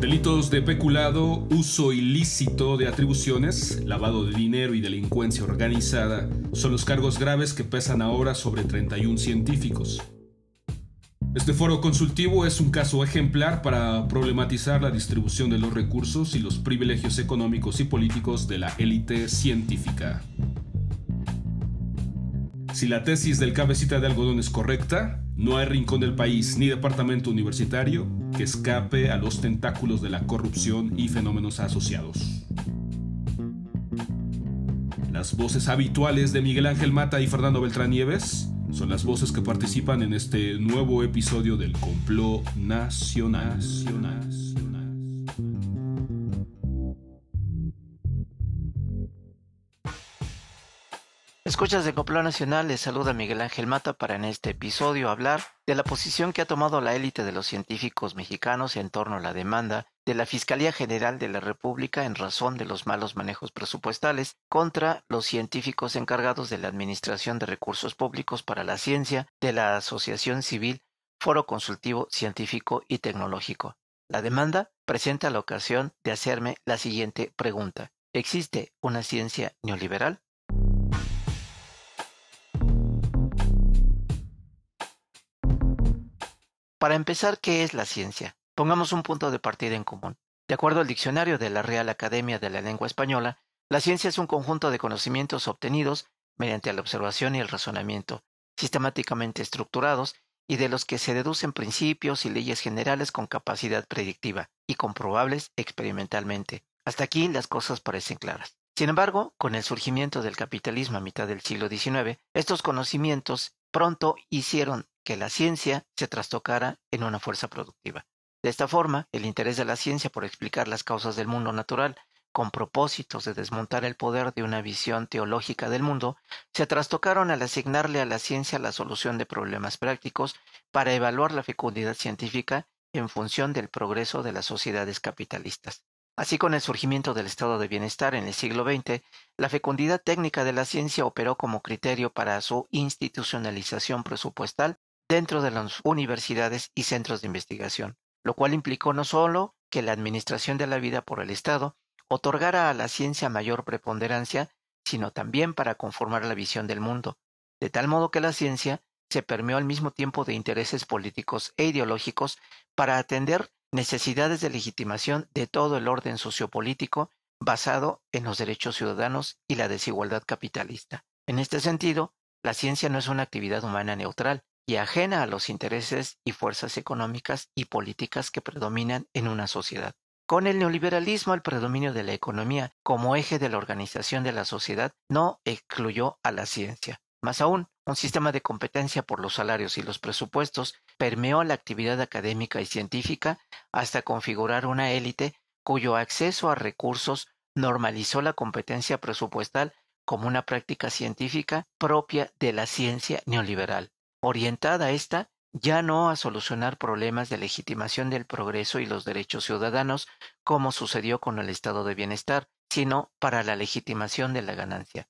Delitos de peculado, uso ilícito de atribuciones, lavado de dinero y delincuencia organizada son los cargos graves que pesan ahora sobre 31 científicos. Este foro consultivo es un caso ejemplar para problematizar la distribución de los recursos y los privilegios económicos y políticos de la élite científica. Si la tesis del cabecita de algodón es correcta, no hay rincón del país ni departamento universitario escape a los tentáculos de la corrupción y fenómenos asociados. Las voces habituales de Miguel Ángel Mata y Fernando Beltrán Nieves son las voces que participan en este nuevo episodio del Complot Nacional. Escuchas de Complot Nacional, les saluda Miguel Ángel Mata para en este episodio hablar de la posición que ha tomado la élite de los científicos mexicanos en torno a la demanda de la Fiscalía General de la República en razón de los malos manejos presupuestales contra los científicos encargados de la Administración de Recursos Públicos para la Ciencia de la Asociación Civil Foro Consultivo Científico y Tecnológico. La demanda presenta la ocasión de hacerme la siguiente pregunta. ¿Existe una ciencia neoliberal? Para empezar, ¿qué es la ciencia? Pongamos un punto de partida en común. De acuerdo al diccionario de la Real Academia de la Lengua Española, la ciencia es un conjunto de conocimientos obtenidos mediante la observación y el razonamiento, sistemáticamente estructurados y de los que se deducen principios y leyes generales con capacidad predictiva y comprobables experimentalmente. Hasta aquí las cosas parecen claras. Sin embargo, con el surgimiento del capitalismo a mitad del siglo XIX, estos conocimientos pronto hicieron que la ciencia se trastocara en una fuerza productiva. De esta forma, el interés de la ciencia por explicar las causas del mundo natural, con propósitos de desmontar el poder de una visión teológica del mundo, se trastocaron al asignarle a la ciencia la solución de problemas prácticos para evaluar la fecundidad científica en función del progreso de las sociedades capitalistas. Así con el surgimiento del estado de bienestar en el siglo XX, la fecundidad técnica de la ciencia operó como criterio para su institucionalización presupuestal dentro de las universidades y centros de investigación, lo cual implicó no solo que la administración de la vida por el Estado otorgara a la ciencia mayor preponderancia, sino también para conformar la visión del mundo, de tal modo que la ciencia se permeó al mismo tiempo de intereses políticos e ideológicos para atender necesidades de legitimación de todo el orden sociopolítico basado en los derechos ciudadanos y la desigualdad capitalista. En este sentido, la ciencia no es una actividad humana neutral, y ajena a los intereses y fuerzas económicas y políticas que predominan en una sociedad. Con el neoliberalismo, el predominio de la economía como eje de la organización de la sociedad no excluyó a la ciencia. Más aún, un sistema de competencia por los salarios y los presupuestos permeó la actividad académica y científica hasta configurar una élite cuyo acceso a recursos normalizó la competencia presupuestal como una práctica científica propia de la ciencia neoliberal orientada esta ya no a solucionar problemas de legitimación del progreso y los derechos ciudadanos, como sucedió con el estado de bienestar, sino para la legitimación de la ganancia.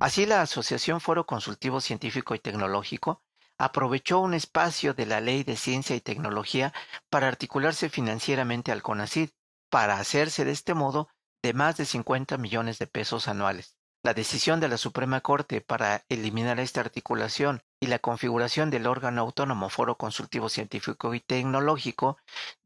Así la Asociación Foro Consultivo Científico y Tecnológico aprovechó un espacio de la Ley de Ciencia y Tecnología para articularse financieramente al CONACID, para hacerse de este modo de más de 50 millones de pesos anuales. La decisión de la Suprema Corte para eliminar esta articulación y la configuración del órgano autónomo Foro Consultivo Científico y Tecnológico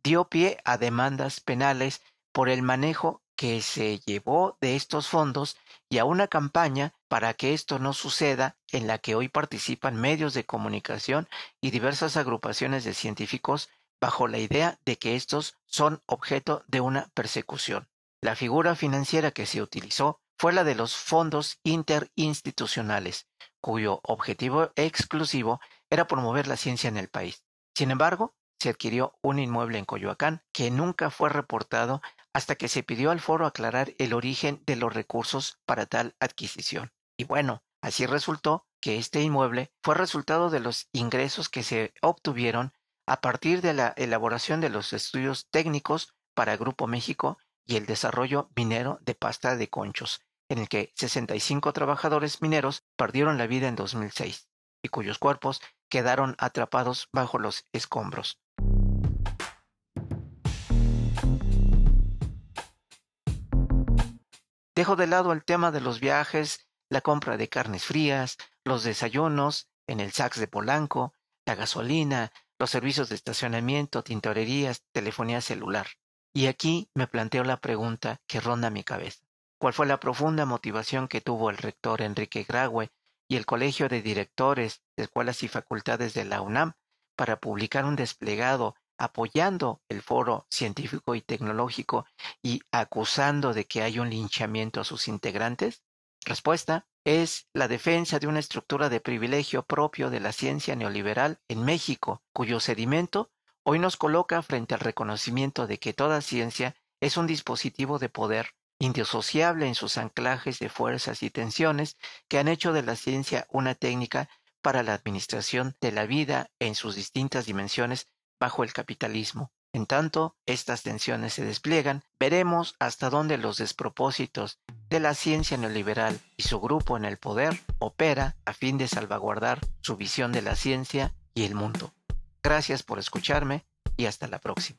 dio pie a demandas penales por el manejo que se llevó de estos fondos y a una campaña para que esto no suceda en la que hoy participan medios de comunicación y diversas agrupaciones de científicos bajo la idea de que estos son objeto de una persecución. La figura financiera que se utilizó fue la de los fondos interinstitucionales, cuyo objetivo exclusivo era promover la ciencia en el país. Sin embargo, se adquirió un inmueble en Coyoacán que nunca fue reportado hasta que se pidió al foro aclarar el origen de los recursos para tal adquisición. Y bueno, así resultó que este inmueble fue resultado de los ingresos que se obtuvieron a partir de la elaboración de los estudios técnicos para Grupo México y el desarrollo minero de pasta de conchos, en el que 65 trabajadores mineros perdieron la vida en 2006 y cuyos cuerpos quedaron atrapados bajo los escombros. Dejo de lado el tema de los viajes, la compra de carnes frías, los desayunos en el Saks de Polanco, la gasolina, los servicios de estacionamiento, tintorerías, telefonía celular. Y aquí me planteo la pregunta que ronda mi cabeza. ¿Cuál fue la profunda motivación que tuvo el rector Enrique Graue y el Colegio de Directores de Escuelas y Facultades de la UNAM para publicar un desplegado apoyando el foro científico y tecnológico y acusando de que hay un linchamiento a sus integrantes? Respuesta es la defensa de una estructura de privilegio propio de la ciencia neoliberal en México, cuyo sedimento hoy nos coloca frente al reconocimiento de que toda ciencia es un dispositivo de poder indisociable en sus anclajes de fuerzas y tensiones que han hecho de la ciencia una técnica para la administración de la vida en sus distintas dimensiones bajo el capitalismo. En tanto estas tensiones se despliegan, veremos hasta dónde los despropósitos de la ciencia neoliberal y su grupo en el poder opera a fin de salvaguardar su visión de la ciencia y el mundo. Gracias por escucharme y hasta la próxima.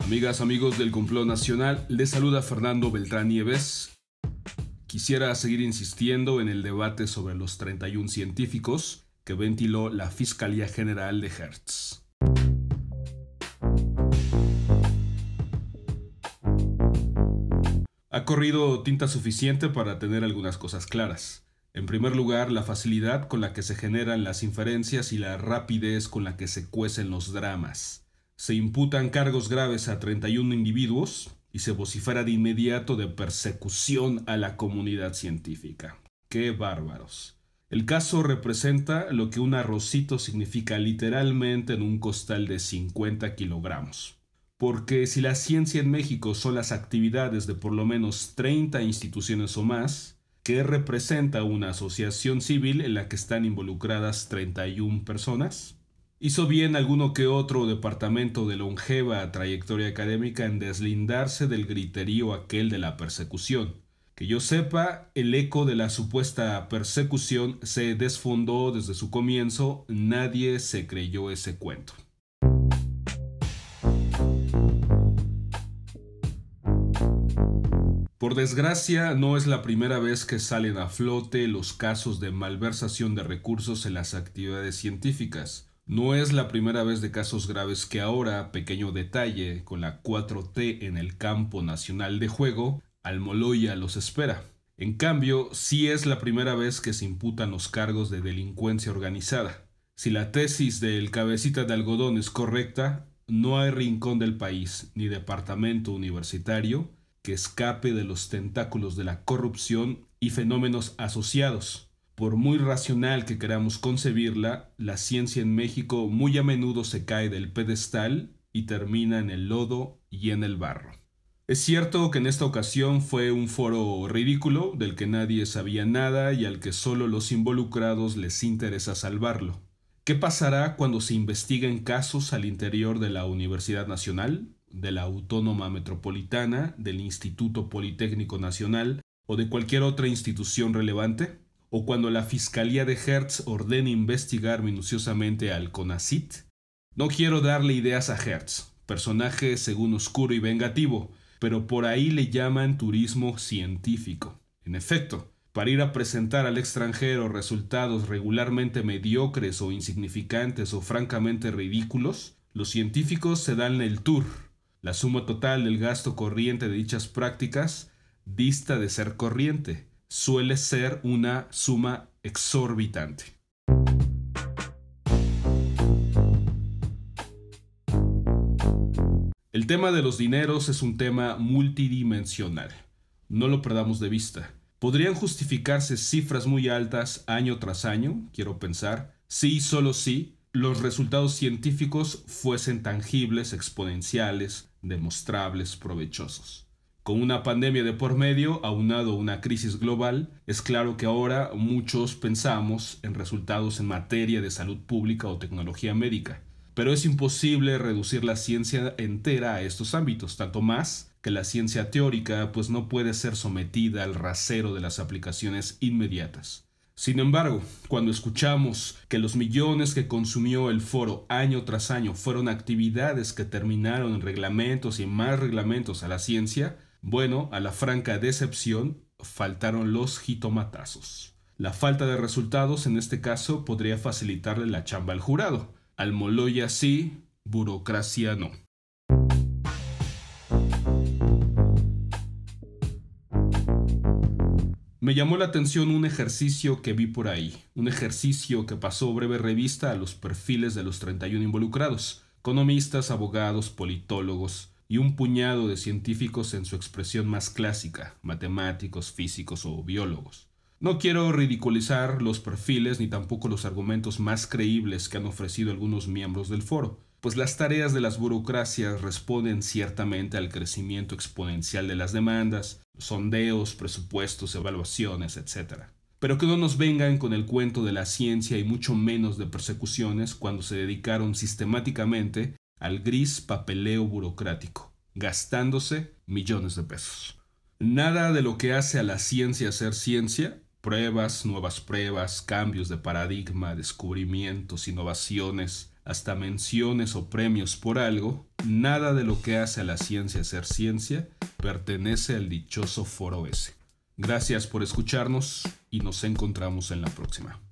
Amigas, amigos del complot nacional, les saluda Fernando Beltrán Nieves. Quisiera seguir insistiendo en el debate sobre los 31 científicos que ventiló la Fiscalía General de Hertz. Ha corrido tinta suficiente para tener algunas cosas claras. En primer lugar, la facilidad con la que se generan las inferencias y la rapidez con la que se cuecen los dramas. Se imputan cargos graves a 31 individuos y se vocifera de inmediato de persecución a la comunidad científica. ¡Qué bárbaros! El caso representa lo que un arrocito significa literalmente en un costal de 50 kilogramos. Porque si la ciencia en México son las actividades de por lo menos 30 instituciones o más, ¿qué representa una asociación civil en la que están involucradas 31 personas? Hizo bien alguno que otro departamento de longeva trayectoria académica en deslindarse del griterío aquel de la persecución. Que yo sepa, el eco de la supuesta persecución se desfondó desde su comienzo, nadie se creyó ese cuento. Por desgracia, no es la primera vez que salen a flote los casos de malversación de recursos en las actividades científicas. No es la primera vez de casos graves que ahora, pequeño detalle, con la 4T en el campo nacional de juego, Almoloya los espera. En cambio, sí es la primera vez que se imputan los cargos de delincuencia organizada. Si la tesis del cabecita de algodón es correcta, no hay rincón del país ni departamento universitario que escape de los tentáculos de la corrupción y fenómenos asociados. Por muy racional que queramos concebirla, la ciencia en México muy a menudo se cae del pedestal y termina en el lodo y en el barro. Es cierto que en esta ocasión fue un foro ridículo del que nadie sabía nada y al que solo los involucrados les interesa salvarlo. ¿Qué pasará cuando se investiguen casos al interior de la Universidad Nacional, de la Autónoma Metropolitana, del Instituto Politécnico Nacional o de cualquier otra institución relevante? O cuando la Fiscalía de Hertz ordene investigar minuciosamente al CONACIT? No quiero darle ideas a Hertz, personaje según oscuro y vengativo, pero por ahí le llaman turismo científico. En efecto, para ir a presentar al extranjero resultados regularmente mediocres o insignificantes o francamente ridículos, los científicos se dan el tour. La suma total del gasto corriente de dichas prácticas dista de ser corriente, suele ser una suma exorbitante. El tema de los dineros es un tema multidimensional. No lo perdamos de vista. Podrían justificarse cifras muy altas año tras año, quiero pensar, si solo si los resultados científicos fuesen tangibles, exponenciales, demostrables, provechosos. Con una pandemia de por medio, aunado a una crisis global, es claro que ahora muchos pensamos en resultados en materia de salud pública o tecnología médica. Pero es imposible reducir la ciencia entera a estos ámbitos, tanto más que la ciencia teórica pues no puede ser sometida al rasero de las aplicaciones inmediatas. Sin embargo, cuando escuchamos que los millones que consumió el foro año tras año fueron actividades que terminaron en reglamentos y más reglamentos a la ciencia, bueno, a la franca decepción faltaron los jitomatazos. La falta de resultados en este caso podría facilitarle la chamba al jurado. Almoloya sí, burocracia no. Me llamó la atención un ejercicio que vi por ahí, un ejercicio que pasó breve revista a los perfiles de los 31 involucrados, economistas, abogados, politólogos, y un puñado de científicos en su expresión más clásica, matemáticos, físicos o biólogos. No quiero ridiculizar los perfiles ni tampoco los argumentos más creíbles que han ofrecido algunos miembros del foro, pues las tareas de las burocracias responden ciertamente al crecimiento exponencial de las demandas, sondeos, presupuestos, evaluaciones, etc. Pero que no nos vengan con el cuento de la ciencia y mucho menos de persecuciones cuando se dedicaron sistemáticamente al gris papeleo burocrático, gastándose millones de pesos. Nada de lo que hace a la ciencia ser ciencia, pruebas, nuevas pruebas, cambios de paradigma, descubrimientos, innovaciones, hasta menciones o premios por algo, nada de lo que hace a la ciencia ser ciencia pertenece al dichoso foro S. Gracias por escucharnos y nos encontramos en la próxima.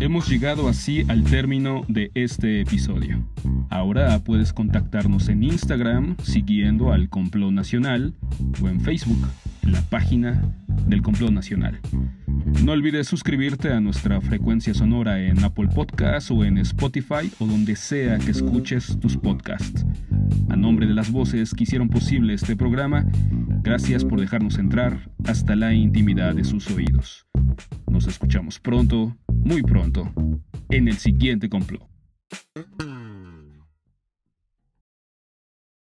Hemos llegado así al término de este episodio. Ahora puedes contactarnos en Instagram siguiendo al Complot Nacional o en Facebook, la página del Complot Nacional. No olvides suscribirte a nuestra frecuencia sonora en Apple Podcasts o en Spotify o donde sea que escuches tus podcasts. A nombre de las voces que hicieron posible este programa, gracias por dejarnos entrar hasta la intimidad de sus oídos. Nos escuchamos pronto muy pronto en el siguiente complot.